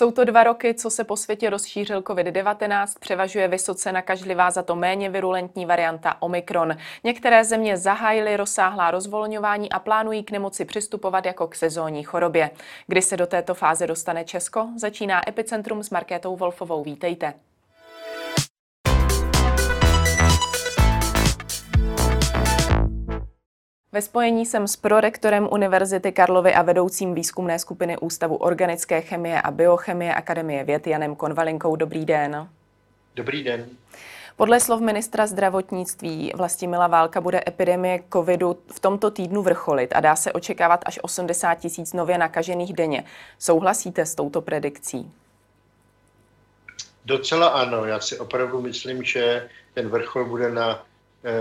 Jsou to dva roky, co se po světě rozšířil COVID-19, převažuje vysoce nakažlivá, za to méně virulentní varianta Omikron. Některé země zahájily rozsáhlá rozvolňování a plánují k nemoci přistupovat jako k sezónní chorobě. Kdy se do této fáze dostane Česko, začíná Epicentrum s Markétou Wolfovou. Vítejte. Ve spojení jsem s prorektorem Univerzity Karlovy a vedoucím výzkumné skupiny Ústavu organické chemie a biochemie Akademie věd Janem Konvalinkou. Dobrý den. Dobrý den. Podle slov ministra zdravotnictví Vlastimila Válka bude epidemie covidu v tomto týdnu vrcholit a dá se očekávat až 80 tisíc nově nakažených denně. Souhlasíte s touto predikcí? Docela ano. Já si opravdu myslím, že ten vrchol bude na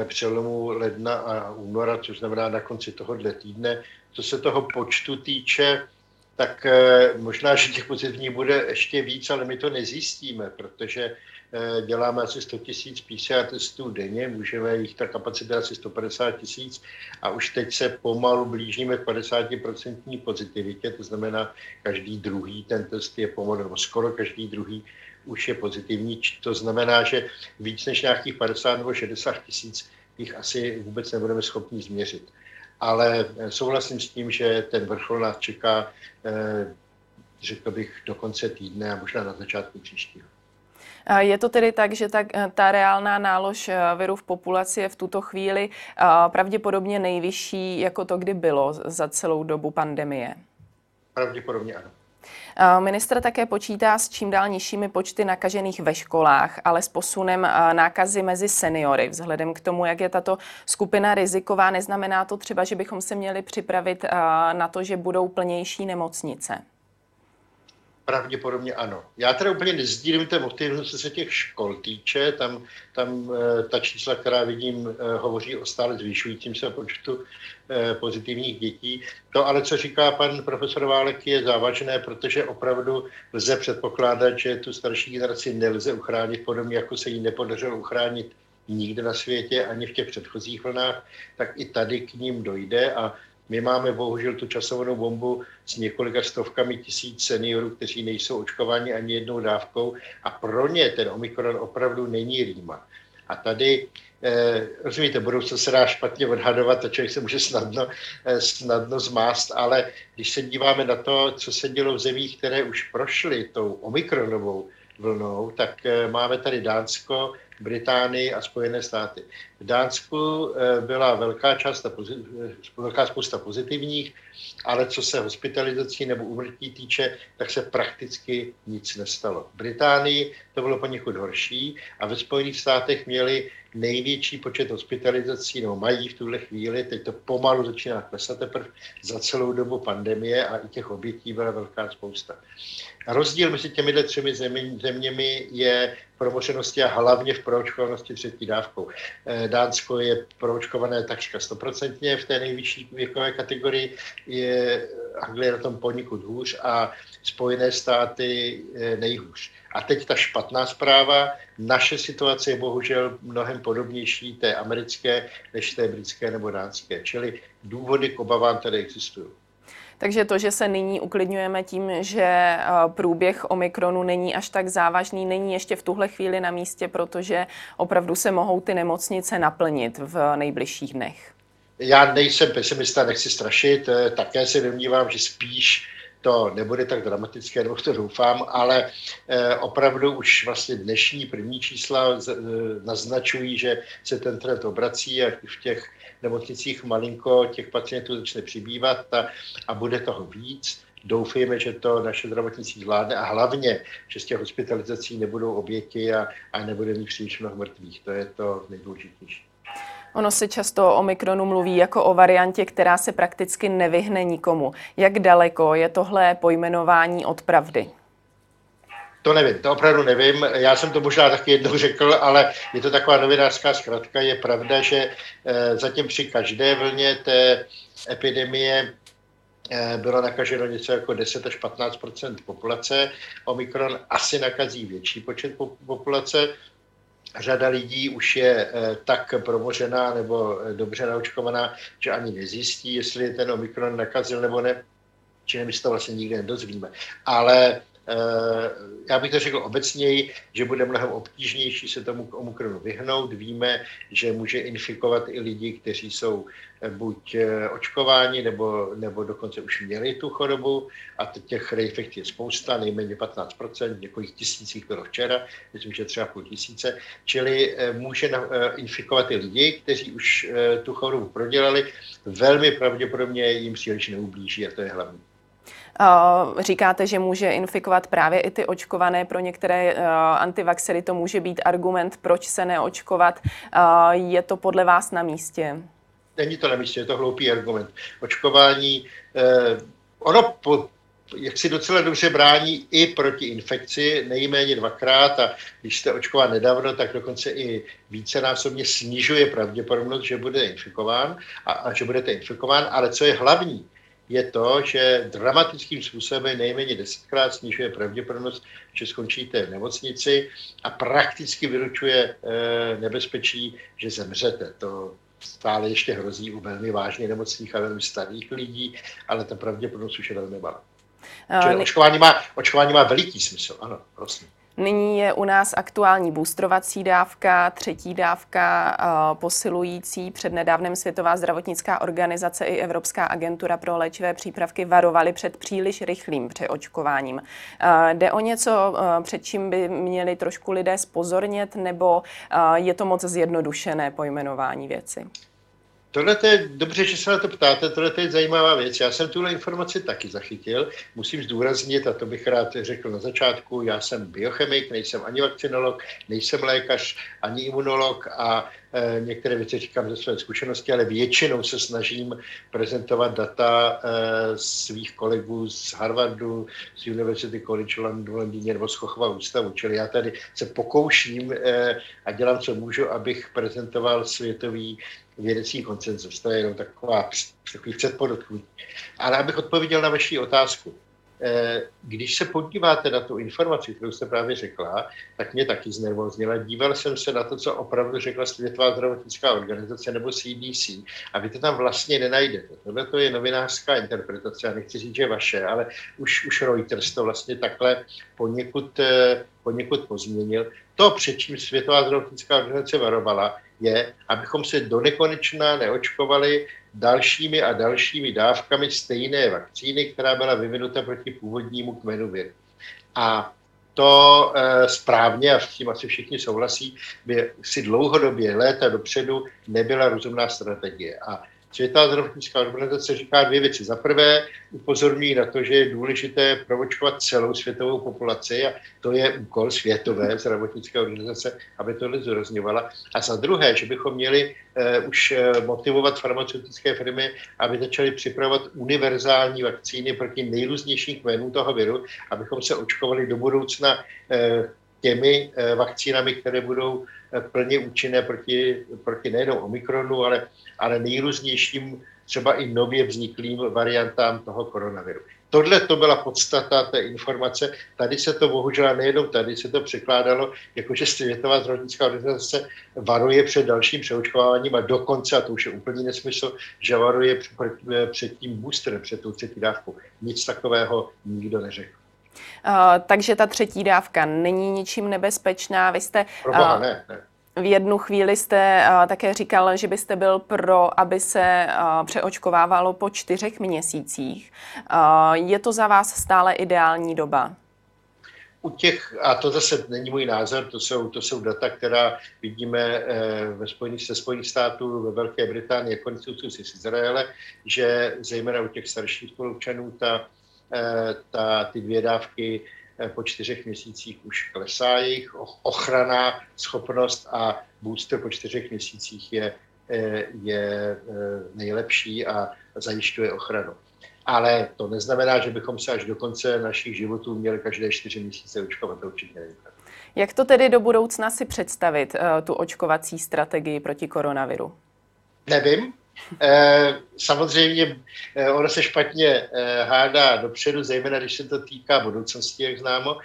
přelomu ledna a února, což znamená na konci tohohle týdne. Co se toho počtu týče, tak eh, možná, že těch pozitivních bude ještě víc, ale my to nezjistíme, protože eh, děláme asi 100 tisíc PCR testů denně, můžeme jich ta kapacita asi 150 tisíc a už teď se pomalu blížíme k 50% pozitivitě, to znamená každý druhý ten test je pomalu, nebo skoro každý druhý už je pozitivní. To znamená, že víc než nějakých 50 nebo 60 tisíc jich asi vůbec nebudeme schopni změřit. Ale eh, souhlasím s tím, že ten vrchol nás čeká, eh, řekl bych, do konce týdne a možná na začátku příštího. Je to tedy tak, že ta, eh, ta reálná nálož viru v populaci je v tuto chvíli pravděpodobně nejvyšší, jako to kdy bylo za celou dobu pandemie? Pravděpodobně ano. Minister také počítá s čím dál nižšími počty nakažených ve školách, ale s posunem nákazy mezi seniory. Vzhledem k tomu, jak je tato skupina riziková, neznamená to třeba, že bychom se měli připravit na to, že budou plnější nemocnice. Pravděpodobně ano. Já teda úplně nezdílím ten motiv, co se těch škol týče. Tam, tam eh, ta čísla, která vidím, eh, hovoří o stále zvyšujícím se počtu eh, pozitivních dětí. To ale, co říká pan profesor Válek, je závažné, protože opravdu lze předpokládat, že tu starší generaci nelze uchránit podobně, jako se jí nepodařilo uchránit nikde na světě, ani v těch předchozích vlnách, tak i tady k ním dojde a my máme bohužel tu časovanou bombu s několika stovkami tisíc seniorů, kteří nejsou očkováni ani jednou dávkou a pro ně ten Omikron opravdu není rýma. A tady, eh, rozumíte, budoucnost se dá špatně odhadovat, a člověk se může snadno, eh, snadno zmást, ale když se díváme na to, co se dělo v zemích, které už prošly tou omikronovou vlnou, tak eh, máme tady Dánsko, Británii a Spojené státy. V Dánsku eh, byla velká, část, eh, velká spousta pozitivních, ale co se hospitalizací nebo umrtí týče, tak se prakticky nic nestalo. V Británii to bylo poněkud horší a ve Spojených státech měli největší počet hospitalizací, nebo mají v tuhle chvíli, teď to pomalu začíná klesat teprve za celou dobu pandemie a i těch obětí byla velká spousta. Rozdíl mezi těmi třemi zeměmi je promoženosti a hlavně v proočkovanosti třetí dávkou. Eh, Dánsko je proočkované takřka stoprocentně v té nejvyšší věkové kategorii, je Anglie na tom poněkud hůř a Spojené státy eh, nejhůř. A teď ta špatná zpráva, naše situace je bohužel mnohem podobnější té americké než té britské nebo dánské. Čili důvody k obavám tady existují. Takže to, že se nyní uklidňujeme tím, že eh, průběh Omikronu není až tak závažný, není ještě v tuhle chvíli na místě, protože opravdu se mohou ty nemocnice naplnit v nejbližších dnech. Já nejsem pesimista, nechci strašit, eh, také si domnívám, že spíš to nebude tak dramatické, nebo to doufám, ale eh, opravdu už vlastně dnešní první čísla naznačují, že se ten trend obrací a v těch nemocnicích malinko těch pacientů začne přibývat a, a bude toho víc. Doufejme, že to naše zdravotnictví zvládne a hlavně, že z těch hospitalizací nebudou oběti a, a nebude mít příliš mnoho mrtvých. To je to nejdůležitější. Ono se často o Omikronu mluví jako o variantě, která se prakticky nevyhne nikomu. Jak daleko je tohle pojmenování od pravdy? To nevím, to opravdu nevím. Já jsem to možná taky jednou řekl, ale je to taková novinářská zkratka. Je pravda, že eh, zatím při každé vlně té epidemie eh, bylo nakaženo něco jako 10 až 15% populace. Omikron asi nakazí větší počet populace. Řada lidí už je eh, tak promožená nebo dobře naočkovaná, že ani nezjistí, jestli ten Omikron nakazil nebo ne. Čili my se to vlastně nikdy nedozvíme. Ale já bych to řekl obecněji, že bude mnohem obtížnější se tomu omikronu vyhnout. Víme, že může infikovat i lidi, kteří jsou buď očkováni, nebo, nebo dokonce už měli tu chorobu a těch reinfekcí je spousta, nejméně 15%, několik tisících bylo včera, myslím, že třeba půl tisíce, čili může infikovat i lidi, kteří už tu chorobu prodělali, velmi pravděpodobně jim příliš neublíží a to je hlavní. Říkáte, že může infikovat právě i ty očkované. Pro některé antivaxery to může být argument, proč se neočkovat. Je to podle vás na místě? Není to na místě, je to hloupý argument. Očkování, eh, ono po, jak si docela dobře brání i proti infekci, nejméně dvakrát a když jste očkován nedávno, tak dokonce i vícenásobně snižuje pravděpodobnost, že bude infikován a, a že budete infikován, ale co je hlavní, je to, že dramatickým způsobem nejméně desetkrát snižuje pravděpodobnost, že skončíte v nemocnici a prakticky vylučuje e, nebezpečí, že zemřete. To stále ještě hrozí u velmi vážně nemocných a velmi starých lidí, ale ta pravděpodobnost už je velmi malá. Čili očkování má, očkování má veliký smysl, ano, prosím. Nyní je u nás aktuální boostrovací dávka, třetí dávka posilující. Před nedávnem Světová zdravotnická organizace i Evropská agentura pro léčivé přípravky varovaly před příliš rychlým přeočkováním. Jde o něco, před čím by měli trošku lidé spozornět, nebo je to moc zjednodušené pojmenování věci? Tohle je dobře, že se na to ptáte, tohle je zajímavá věc. Já jsem tuhle informaci taky zachytil. Musím zdůraznit, a to bych rád řekl na začátku, já jsem biochemik, nejsem ani vakcinolog, nejsem lékař, ani imunolog a e, některé věci říkám ze své zkušenosti, ale většinou se snažím prezentovat data e, svých kolegů z Harvardu, z University College v Londýně nebo z Kochova ústavu. Čili já tady se pokouším e, a dělám, co můžu, abych prezentoval světový vědecký koncenzus. To je jenom taková, takový předpodotknutí. Ale abych odpověděl na vaši otázku. Eh, když se podíváte na tu informaci, kterou jste právě řekla, tak mě taky znervoznila. Díval jsem se na to, co opravdu řekla Světová zdravotnická organizace nebo CDC a vy to tam vlastně nenajdete. Tohle to je novinářská interpretace, já nechci říct, že vaše, ale už, už Reuters to vlastně takhle poněkud, eh, poněkud pozměnil. To, před čím Světová zdravotnická organizace varovala, je, abychom se do nekonečna neočkovali dalšími a dalšími dávkami stejné vakcíny, která byla vyvinuta proti původnímu kmenu viru. A to e, správně, a s tím asi všichni souhlasí, by si dlouhodobě, léta dopředu, nebyla rozumná strategie. A Světová zdravotnická organizace říká dvě věci. Za prvé upozorňují na to, že je důležité provočovat celou světovou populaci a to je úkol světové zdravotnické organizace, aby tohle zdůrazňovala. A za druhé, že bychom měli uh, už uh, motivovat farmaceutické firmy, aby začaly připravovat univerzální vakcíny proti nejrůznějším kmenům toho viru, abychom se očkovali do budoucna uh, těmi vakcínami, které budou plně účinné proti, proti nejenom Omikronu, ale, ale nejrůznějším třeba i nově vzniklým variantám toho koronaviru. Tohle to byla podstata té informace. Tady se to bohužel nejenom tady se to překládalo, jakože Světová zdravotnická organizace varuje před dalším přeočkováním a dokonce, a to už je úplný nesmysl, že varuje před tím boosterem, před tou třetí dávkou. Nic takového nikdo neřekl. Uh, takže ta třetí dávka není ničím nebezpečná. Vy jste... uh, ne, ne. V jednu chvíli jste uh, také říkal, že byste byl pro, aby se uh, přeočkovávalo po čtyřech měsících. Uh, je to za vás stále ideální doba? U těch, a to zase není můj názor, to jsou, to jsou data, která vidíme eh, ve Spojených, se Spojených států, ve Velké Británii, konec z Izraele, že zejména u těch starších spolupčanů ta Eh, ta, ty dvě dávky eh, po čtyřech měsících už klesá jejich ochrana, schopnost a booster po čtyřech měsících je, eh, je nejlepší a zajišťuje ochranu. Ale to neznamená, že bychom se až do konce našich životů měli každé čtyři měsíce očkovat. To určitě. Jak to tedy do budoucna si představit, tu očkovací strategii proti koronaviru? Nevím, Eh, samozřejmě eh, ono se špatně eh, hádá dopředu, zejména když se to týká budoucnosti, jak známo.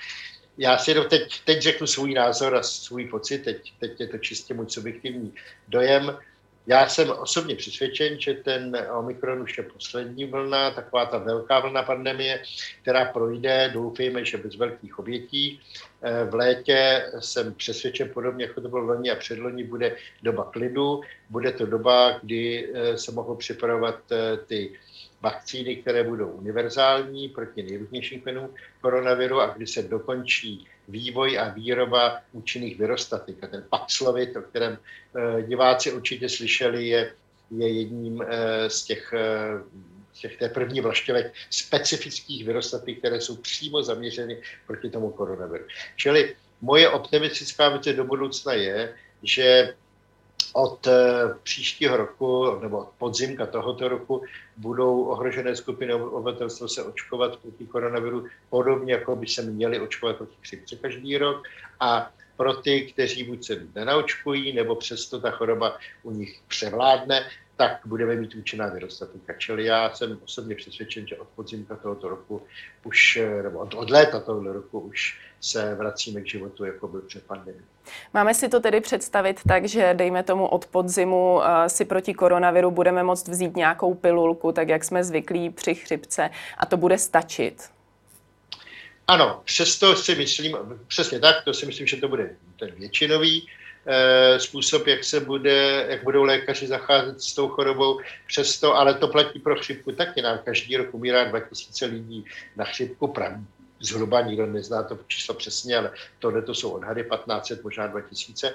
Já si jenom teď, teď řeknu svůj názor a svůj pocit, teď, teď je to čistě můj subjektivní dojem. Já jsem osobně přesvědčen, že ten Omikron už je poslední vlna, taková ta velká vlna pandemie, která projde, doufejme, že bez velkých obětí. Eh, v létě jsem přesvědčen, podobně jako to bylo loni a předloni, bude doba klidu, bude to doba, kdy eh, se mohou připravovat eh, ty vakcíny, které budou univerzální proti nejrůznějším kmenům koronaviru a kdy se dokončí vývoj a výroba účinných virostatik. A ten Paxlovid, o kterém eh, diváci určitě slyšeli, je, je jedním eh, z těch eh, těch té první vlašťovek specifických virostatik, které jsou přímo zaměřeny proti tomu koronaviru. Čili moje optimistická věc do budoucna je, že od příštího roku nebo od podzimka tohoto roku budou ohrožené skupiny obyvatelstva se očkovat proti koronaviru podobně, jako by se měli očkovat proti chřipce každý rok. A pro ty, kteří buď se nenaočkují, nebo přesto ta choroba u nich převládne, tak budeme mít účinná nedostatka. Čili já jsem osobně přesvědčen, že od podzimka tohoto roku už, nebo od, od léta tohoto roku už se vracíme k životu, jako byl před pandemí. Máme si to tedy představit tak, že dejme tomu od podzimu eh, si proti koronaviru budeme moct vzít nějakou pilulku, tak jak jsme zvyklí při chřipce a to bude stačit. Ano, přesto si myslím, přesně tak, to si myslím, že to bude ten většinový e, způsob, jak se bude, jak budou lékaři zacházet s tou chorobou. Přesto, ale to platí pro chřipku taky. Nám každý rok umírá 2000 lidí na chřipku, zhruba nikdo nezná to číslo přesně, ale tohle to jsou odhady 1500, možná 2000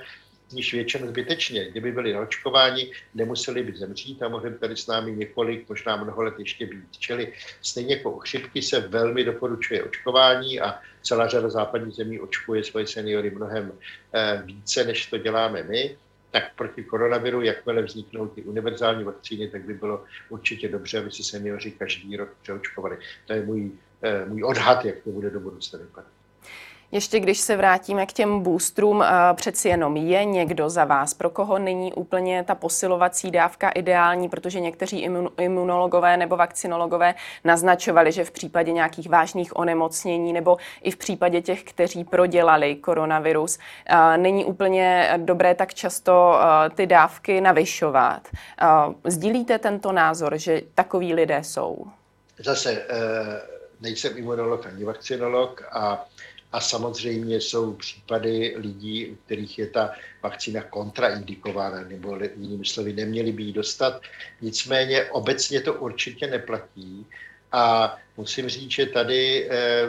z nich většinou zbytečně. Kdyby byli naočkováni, nemuseli by zemřít a mohli tady s námi několik, možná mnoho let ještě být. Čili stejně jako u chřipky se velmi doporučuje očkování a celá řada západních zemí očkuje svoje seniory mnohem eh, více, než to děláme my tak proti koronaviru, jakmile vzniknou ty univerzální vakcíny, tak by bylo určitě dobře, aby se seniori každý rok přeočkovali. To je můj, můj odhad, jak to bude do budoucna vypadat. Ještě když se vrátíme k těm boostrům, eh, přeci jenom je někdo za vás, pro koho není úplně ta posilovací dávka ideální, protože někteří imunologové nebo vakcinologové naznačovali, že v případě nějakých vážných onemocnění nebo i v případě těch, kteří prodělali koronavirus, eh, není úplně dobré tak často eh, ty dávky navyšovat. Sdílíte tento názor, že takoví lidé jsou? Zase nejsem imunolog ani vakcinolog a a samozřejmě jsou případy lidí, u kterých je ta vakcína kontraindikována, nebo jinými slovy neměli by ji dostat. Nicméně obecně to určitě neplatí. A musím říct, že tady, eh,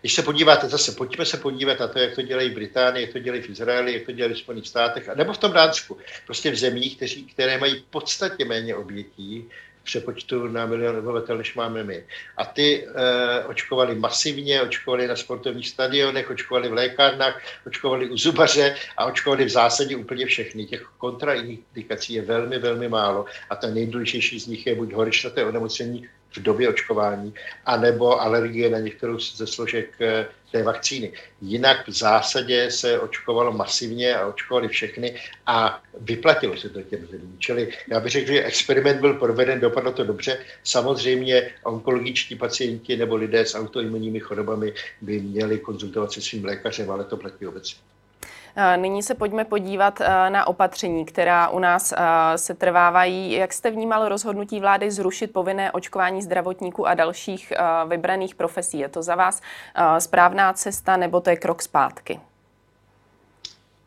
když se podíváte zase, pojďme se podívat na to, jak to dělají v Británii, jak to dělají v Izraeli, jak to dělají v Spojených státech, nebo v tom Dánsku. Prostě v zemích, kteří, které mají podstatně méně obětí, přepočtu na milion obyvatel, než máme my. A ty e, očkovali masivně, očkovali na sportovních stadionech, očkovali v lékárnách, očkovali u zubaře a očkovali v zásadě úplně všechny. Těch kontraindikací je velmi, velmi málo a ten nejdůležitější z nich je buď horečnaté onemocnění v době očkování, anebo alergie na některou ze složek eh, té vakcíny. Jinak v zásadě se očkovalo masivně a očkovali všechny a vyplatilo se to těm zemím. Čili já bych řekl, že experiment byl proveden, dopadlo to dobře. Samozřejmě onkologičtí pacienti nebo lidé s autoimunními chorobami by měli konzultovat se svým lékařem, ale to platí obecně. Nyní se pojďme podívat na opatření, která u nás se trvávají. Jak jste vnímal rozhodnutí vlády zrušit povinné očkování zdravotníků a dalších vybraných profesí? Je to za vás správná cesta nebo to je krok zpátky?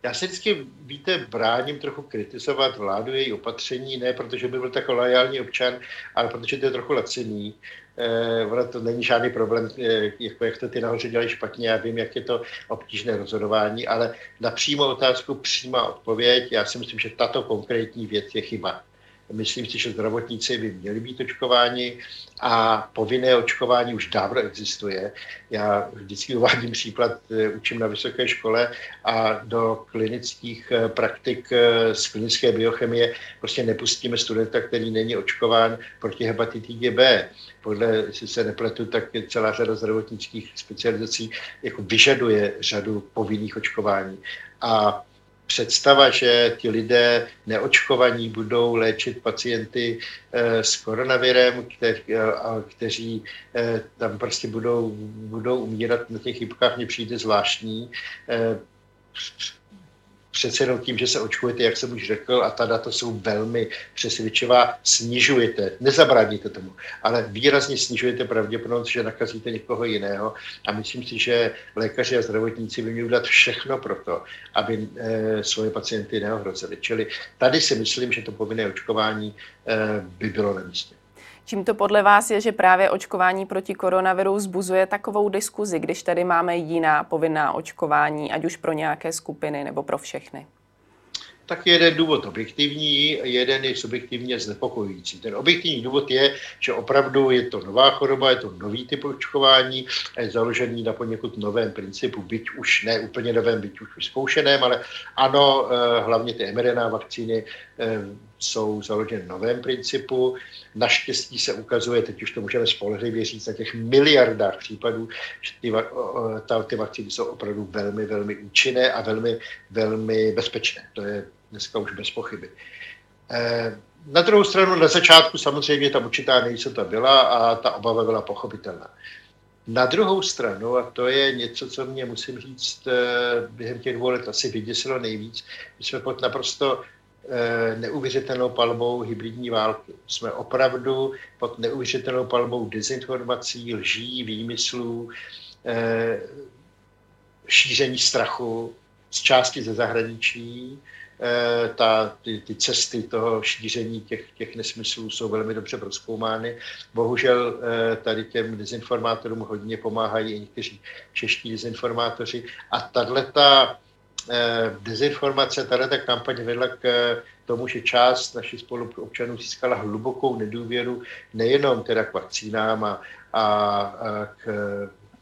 Já si vždycky, víte, bráním trochu kritizovat vládu, její opatření, ne protože by byl tak lojální občan, ale protože to je trochu lacený eh, ono to není žádný problém, eh, jako jak to ty nahoře dělají špatně, já vím, jak je to obtížné rozhodování, ale na přímou otázku přímá odpověď, já si myslím, že tato konkrétní věc je chyba. Myslím si, že zdravotníci by měli být očkováni a povinné očkování už dávno existuje. Já vždycky uvádím příklad, eh, učím na vysoké škole a do klinických eh, praktik eh, z klinické biochemie prostě nepustíme studenta, který není očkován proti hepatitidě B. Podle, jestli se nepletu, tak celá řada zdravotnických specializací jako vyžaduje řadu povinných očkování. A představa, že ti lidé neočkovaní budou léčit pacienty eh, s koronavirem, eh, kteří eh, tam prostě budou, budou umírat na těch chybkách, mně přijde zvláštní přece jenom tím, že se očkujete, jak jsem už řekl, a ta data jsou velmi přesvědčivá, snižujete, nezabráníte tomu, ale výrazně snižujete pravděpodobnost, že nakazíte někoho jiného. A myslím si, že lékaři a zdravotníci by měli udělat všechno pro to, aby e, svoje pacienty neohrozili. Čili tady si myslím, že to povinné očkování e, by bylo na místě. Čím to podle vás je, že právě očkování proti koronaviru vzbuzuje takovou diskuzi, když tady máme jiná povinná očkování, ať už pro nějaké skupiny nebo pro všechny? tak jeden důvod objektivní, jeden je subjektivně znepokojující. Ten objektivní důvod je, že opravdu je to nová choroba, je to nový typ očkování, je založený na poněkud novém principu, byť už ne úplně novém, byť už vyzkoušeném, ale ano, eh, hlavně ty mRNA vakcíny eh, jsou založeny na novém principu. Naštěstí se ukazuje, teď už to můžeme spolehlivě říct, na těch miliardách případů, že ty, ta, ty vakcíny jsou opravdu velmi, velmi účinné a velmi, velmi bezpečné. To je dneska už bez pochyby. Eh, na druhou stranu na začátku samozřejmě tam určitá nejistota byla a ta obava byla pochopitelná. Na druhou stranu, a to je něco, co mě musím říct, eh, během těch dvou let asi vyděsilo nejvíc, my jsme pod naprosto neuvěřitelnou palbou hybridní války. Jsme opravdu pod neuvěřitelnou palbou dezinformací, lží, výmyslů, šíření strachu z části ze zahraničí, Eh, ta, ty, ty cesty toho šíření těch, těch nesmyslů jsou velmi dobře proskoumány. Bohužel eh, tady těm dezinformátorům hodně pomáhají i někteří čeští dezinformátoři. A tahle ta eh, dezinformace, tahle ta kampaně vedla k tomu, že část našich spoluobčanů získala hlubokou nedůvěru nejenom teda k vakcínám a, a, a k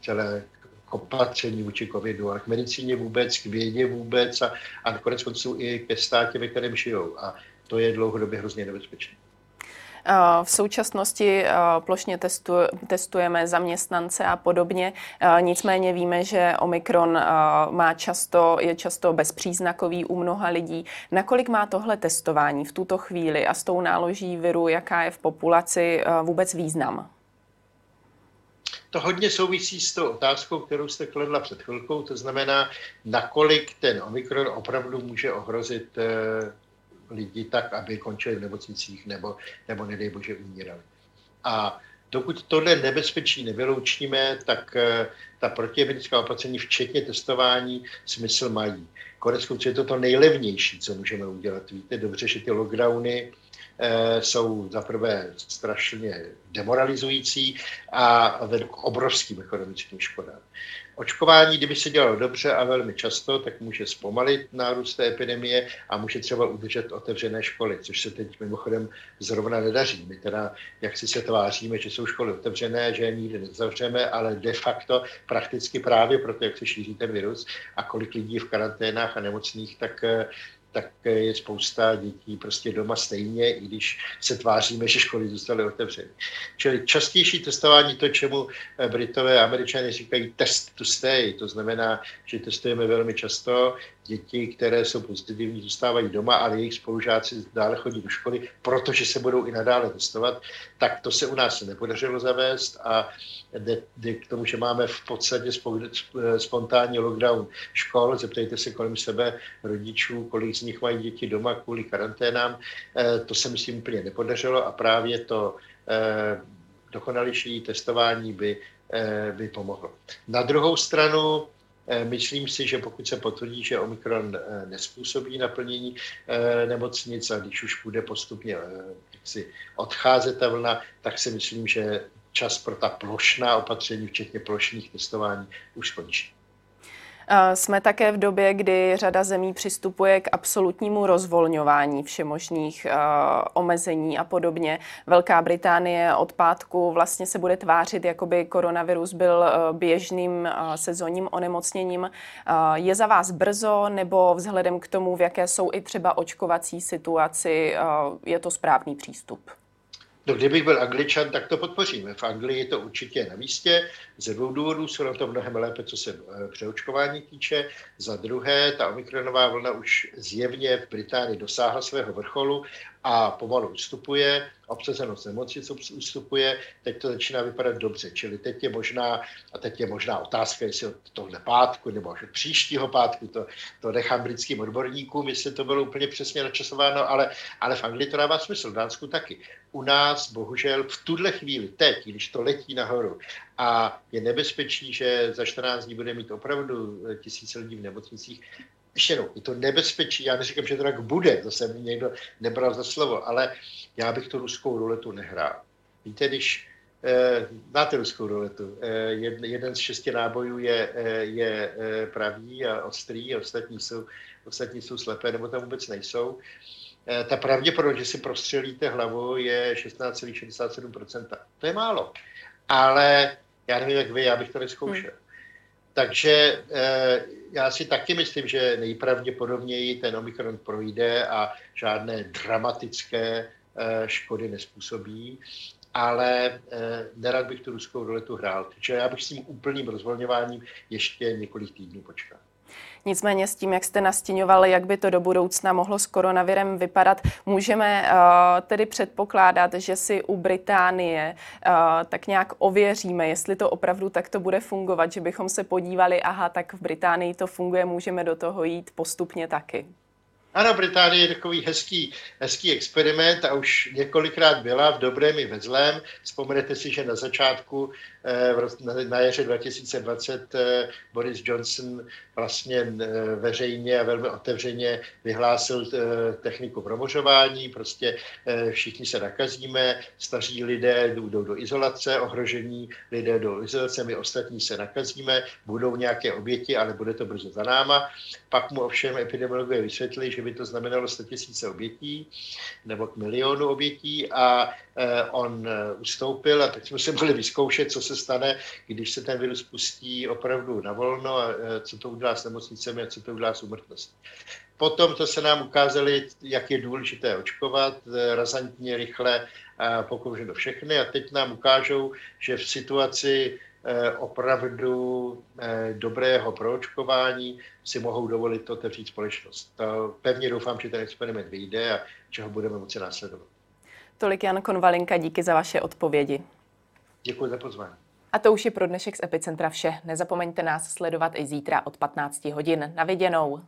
celé opatření vůči covidu, ale k medicíně vůbec, k vědě vůbec a, a konec konců i ke státě, ve kterém žijou. A to je dlouhodobě hrozně nebezpečné. V současnosti plošně testujeme zaměstnance a podobně. Nicméně víme, že Omikron má často, je často bezpříznakový u mnoha lidí. Nakolik má tohle testování v tuto chvíli a s tou náloží viru, jaká je v populaci, vůbec význam? to hodně souvisí s tou otázkou, kterou jste kladla před chvilkou, to znamená, nakolik ten Omikron opravdu může ohrozit lidi tak, aby končili v nemocnicích nebo, nebo nedej bože umírali. A dokud tohle nebezpečí nevyloučíme, tak e, ta protiepidemická opatření, včetně testování, smysl mají. Konec konců je to to nejlevnější, co můžeme udělat. Víte dobře, že ty lockdowny Eh, jsou zaprvé strašně demoralizující a vedou k obrovským ekonomickým škodám. Očkování, kdyby se dělalo dobře a velmi často, tak může zpomalit nárůst té epidemie a může třeba udržet otevřené školy, což se teď mimochodem zrovna nedaří. My teda, jak si se tváříme, že jsou školy otevřené, že je nikdy nezavřeme, ale de facto prakticky právě proto, jak se šíří ten virus a kolik lidí v karanténách a nemocných, tak eh, tak je spousta dětí prostě doma stejně, i když se tváříme, že školy zůstaly otevřeny. Čili častější testování, to, čemu Britové a Američané říkají test to stay, to znamená, že testujeme velmi často, děti, které jsou pozitivní, zůstávají doma, ale jejich spolužáci dále chodí do školy, protože se budou i nadále testovat, tak to se u nás nepodařilo zavést a jde, jde k tomu, že máme v podstatě spontánní lockdown škol. Zeptejte se kolem sebe rodičů, kolik z nich mají děti doma kvůli karanténám. Eh, to se myslím úplně nepodařilo a právě to eh, dokonalější testování by, eh, by pomohlo. Na druhou stranu myslím si, že pokud se potvrdí, že Omikron eh, nespůsobí naplnění eh, nemocnic a když už bude postupně jaksi odcházet ta vlna, tak si myslím, že čas pro ta plošná opatření, včetně plošných testování, už skončí. Jsme také v době, kdy řada zemí přistupuje k absolutnímu rozvolňování všemožných omezení a podobně. Velká Británie od pátku vlastně se bude tvářit, jako by koronavirus byl běžným sezónním onemocněním. Je za vás brzo nebo vzhledem k tomu, v jaké jsou i třeba očkovací situaci, je to správný přístup? No, kdybych byl angličan, tak to podpoříme. V Anglii je to určitě na místě. Ze dvou důvodů jsou na to mnohem lépe, co se eh, přeočkování týče. Za druhé, ta omikronová vlna už zjevně v Británii dosáhla svého vrcholu a pomalu ustupuje. obsazenost nemocnic ustupuje, teď to začíná vypadat dobře, čili teď je možná, a teď je možná otázka, jestli od tohle pátku nebo od příštího pátku, to, to nechám britským odborníkům, jestli to bylo úplně přesně načasováno, ale, ale v Anglii to dává smysl, v Dánsku taky. U nás bohužel v tuhle chvíli, teď, když to letí nahoru a je nebezpečí, že za 14 dní bude mít opravdu tisíce lidí v nemocnicích, ještě jednou, je to nebezpečí, já neříkám, že to tak bude, to jsem někdo nebral za slovo, ale já bych tu ruskou ruletu nehrál. Víte, když eh, znáte ruskou ruletu, eh, jeden, z šesti nábojů je, eh, je eh, pravý a ostrý, a ostatní jsou, ostatní jsou slepé, nebo tam vůbec nejsou. Eh, ta pravděpodobnost, že si prostřelíte hlavu, je 16,67%. To je málo. Ale já nevím, jak vy, já bych to neskoušel. Hmm. Takže eh, já si taky myslím, že nejpravděpodobněji ten Omikron projde a žádné dramatické eh, škody nespůsobí, ale eh, nerad bych tu ruskou roletu hrál. Takže já bych s tím úplným rozvolňováním ještě několik týdnů počkal. Nicméně s tím, jak jste nastěňovali, jak by to do budoucna mohlo s koronavirem vypadat, můžeme uh, tedy předpokládat, že si u Británie uh, tak nějak ověříme, jestli to opravdu takto bude fungovat, že bychom se podívali, aha, tak v Británii to funguje, můžeme do toho jít postupně taky. Ano, Británie je takový hezký, hezký experiment a už několikrát byla v dobrém i ve zlém. Vzpomenete si, že na začátku Eh, na jaře 2020 eh, Boris Johnson vlastně eh, veřejně a velmi otevřeně vyhlásil techniku promožování, prostě všichni se nakazíme, staří lidé jdou do izolace, ohrožení lidé do izolace, my ostatní se nakazíme, budou nějaké oběti, ale bude to brzo za náma. Pak mu ovšem epidemiologové vysvětlili, že by to znamenalo 100 000 obětí nebo k milionu obětí a on ustoupil a teď jsme se mohli vyzkoušet, co se stane, když se ten virus pustí opravdu na volno a e, co to udělá s nemocnicemi a co to udělá s úmrtností. Potom to se nám ukázali, jak je důležité očkovat, e, razantně, rychle, do všechny a teď nám ukážou, že v situaci e, opravdu dobrého proočkování si mohou dovolit otevřít společnost. To pevně doufám, že ten experiment vyjde a že ho budeme moci následovat. Tolik Jan Konvalinka, díky za vaše odpovědi. Děkuji za pozvání. A to už je pro dnešek z Epicentra vše. Nezapomeňte nás sledovat i zítra od 15 hodin. Na viděnou.